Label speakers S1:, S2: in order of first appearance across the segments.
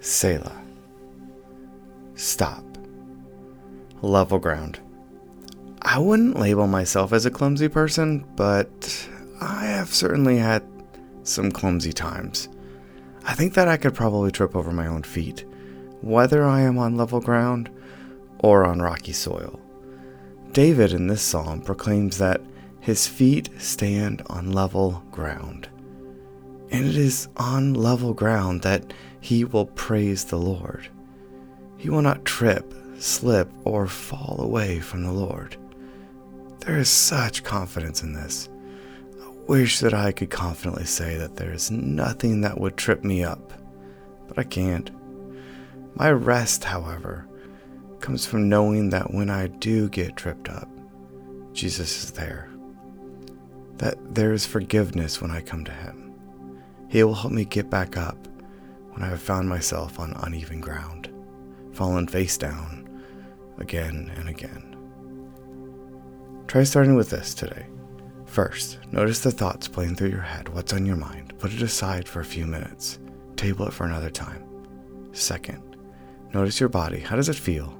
S1: Selah. Stop. Level ground. I wouldn't label myself as a clumsy person, but I have certainly had some clumsy times. I think that I could probably trip over my own feet, whether I am on level ground or on rocky soil. David in this psalm proclaims that his feet stand on level ground. And it is on level ground that he will praise the Lord. He will not trip, slip, or fall away from the Lord. There is such confidence in this. I wish that I could confidently say that there is nothing that would trip me up, but I can't. My rest, however, comes from knowing that when I do get tripped up, Jesus is there. That there is forgiveness when I come to Him. He will help me get back up when I have found myself on uneven ground, fallen face down again and again. Try starting with this today. First, notice the thoughts playing through your head. What's on your mind? Put it aside for a few minutes. Table it for another time. Second, notice your body. How does it feel?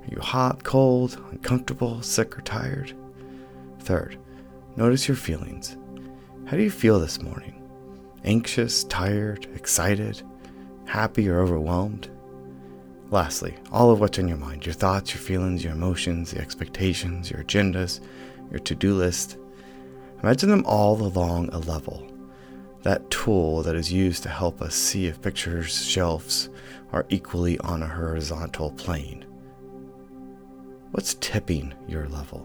S1: Are you hot, cold, uncomfortable, sick, or tired? Third, notice your feelings. How do you feel this morning? Anxious, tired, excited, happy, or overwhelmed? Lastly, all of what's in your mind your thoughts, your feelings, your emotions, the expectations, your agendas, your to do list. Imagine them all along a level. That tool that is used to help us see if pictures' shelves are equally on a horizontal plane. What's tipping your level?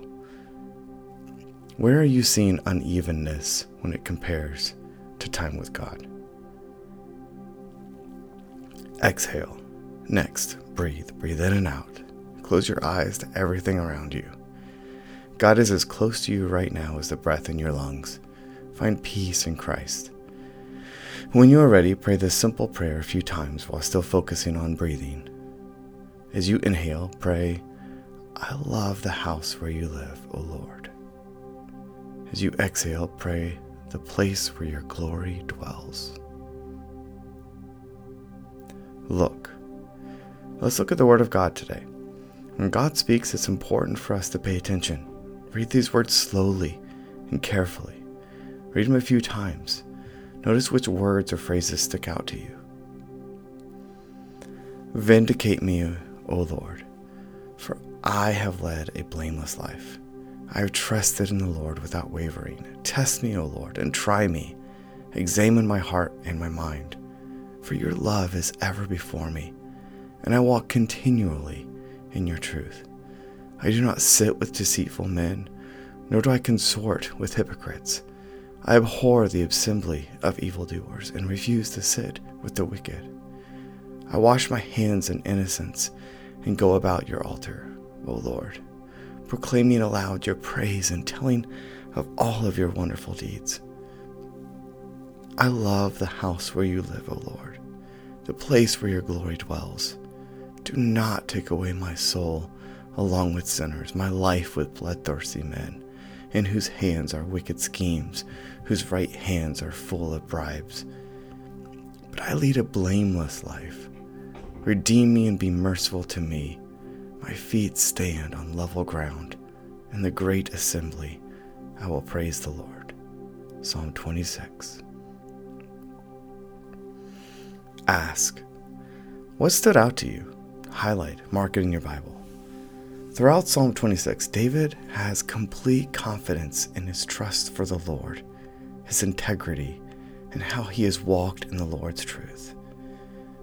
S1: Where are you seeing unevenness when it compares to time with God? Exhale. Next, breathe. Breathe in and out. Close your eyes to everything around you. God is as close to you right now as the breath in your lungs. Find peace in Christ. When you are ready, pray this simple prayer a few times while still focusing on breathing. As you inhale, pray, I love the house where you live, O Lord. As you exhale, pray, the place where your glory dwells. Look, Let's look at the Word of God today. When God speaks, it's important for us to pay attention. Read these words slowly and carefully. Read them a few times. Notice which words or phrases stick out to you. Vindicate me, O Lord, for I have led a blameless life. I have trusted in the Lord without wavering. Test me, O Lord, and try me. Examine my heart and my mind, for your love is ever before me and I walk continually in your truth. I do not sit with deceitful men, nor do I consort with hypocrites. I abhor the assembly of evildoers and refuse to sit with the wicked. I wash my hands in innocence and go about your altar, O Lord, proclaiming aloud your praise and telling of all of your wonderful deeds. I love the house where you live, O Lord, the place where your glory dwells. Do not take away my soul along with sinners, my life with bloodthirsty men, in whose hands are wicked schemes, whose right hands are full of bribes. But I lead a blameless life. Redeem me and be merciful to me. My feet stand on level ground. In the great assembly, I will praise the Lord. Psalm 26. Ask, what stood out to you? highlight, mark it in your Bible. Throughout Psalm 26, David has complete confidence in his trust for the Lord, his integrity, and how he has walked in the Lord's truth.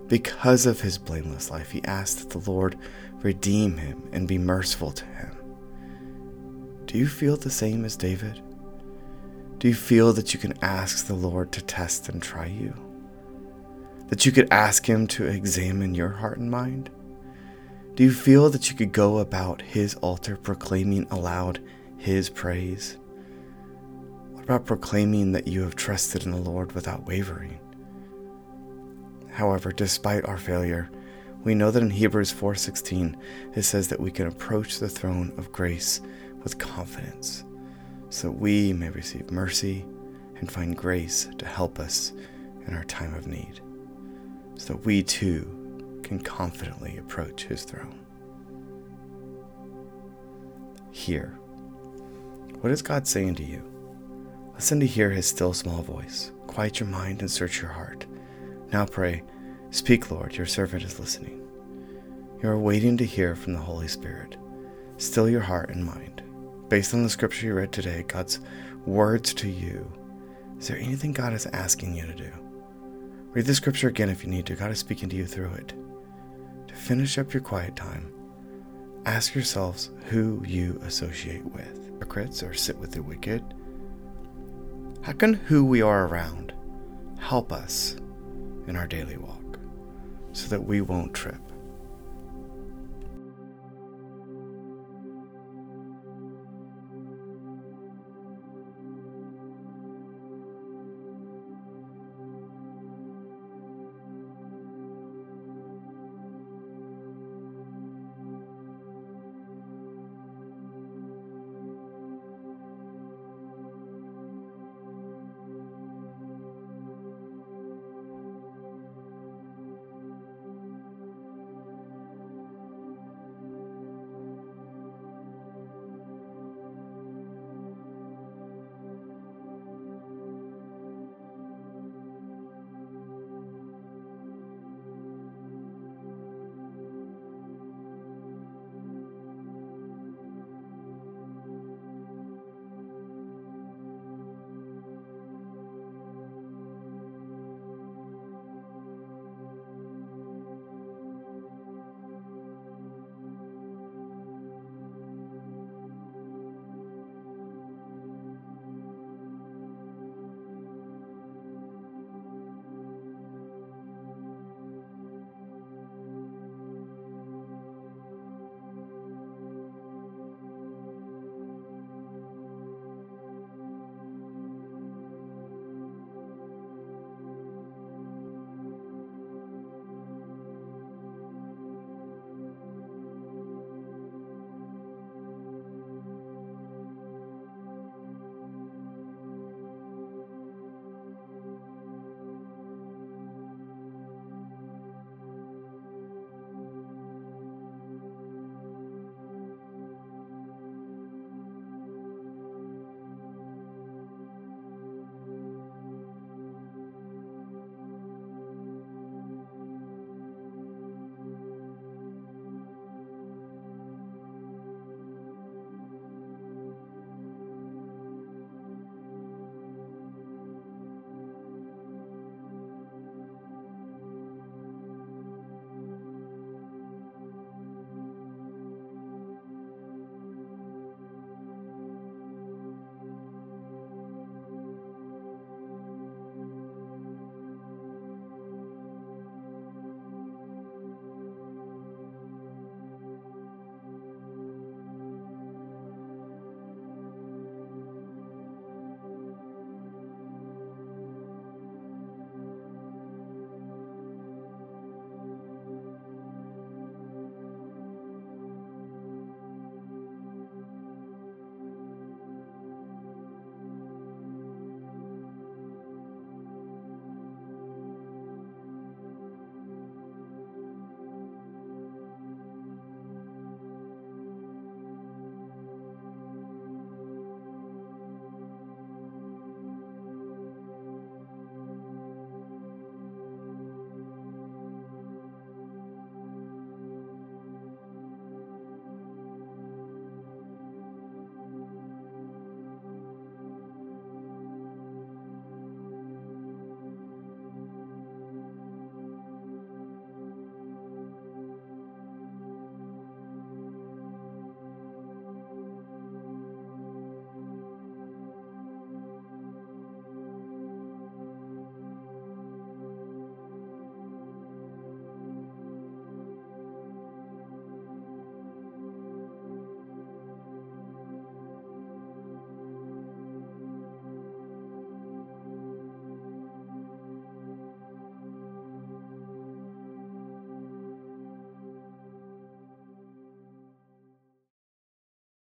S1: Because of his blameless life, he asked that the Lord redeem him and be merciful to him. Do you feel the same as David? Do you feel that you can ask the Lord to test and try you? That you could ask Him to examine your heart and mind? Do you feel that you could go about His altar proclaiming aloud His praise? What about proclaiming that you have trusted in the Lord without wavering? However, despite our failure, we know that in Hebrews 4:16 it says that we can approach the throne of grace with confidence so that we may receive mercy and find grace to help us in our time of need so that we too can confidently approach his throne. Hear. What is God saying to you? Listen to hear his still small voice. Quiet your mind and search your heart. Now pray, Speak, Lord, your servant is listening. You are waiting to hear from the Holy Spirit. Still your heart and mind. Based on the scripture you read today, God's words to you, is there anything God is asking you to do? Read the scripture again if you need to. God is speaking to you through it. To finish up your quiet time, ask yourselves who you associate with. Hypocrites or sit with the wicked? How can who we are around help us in our daily walk so that we won't trip?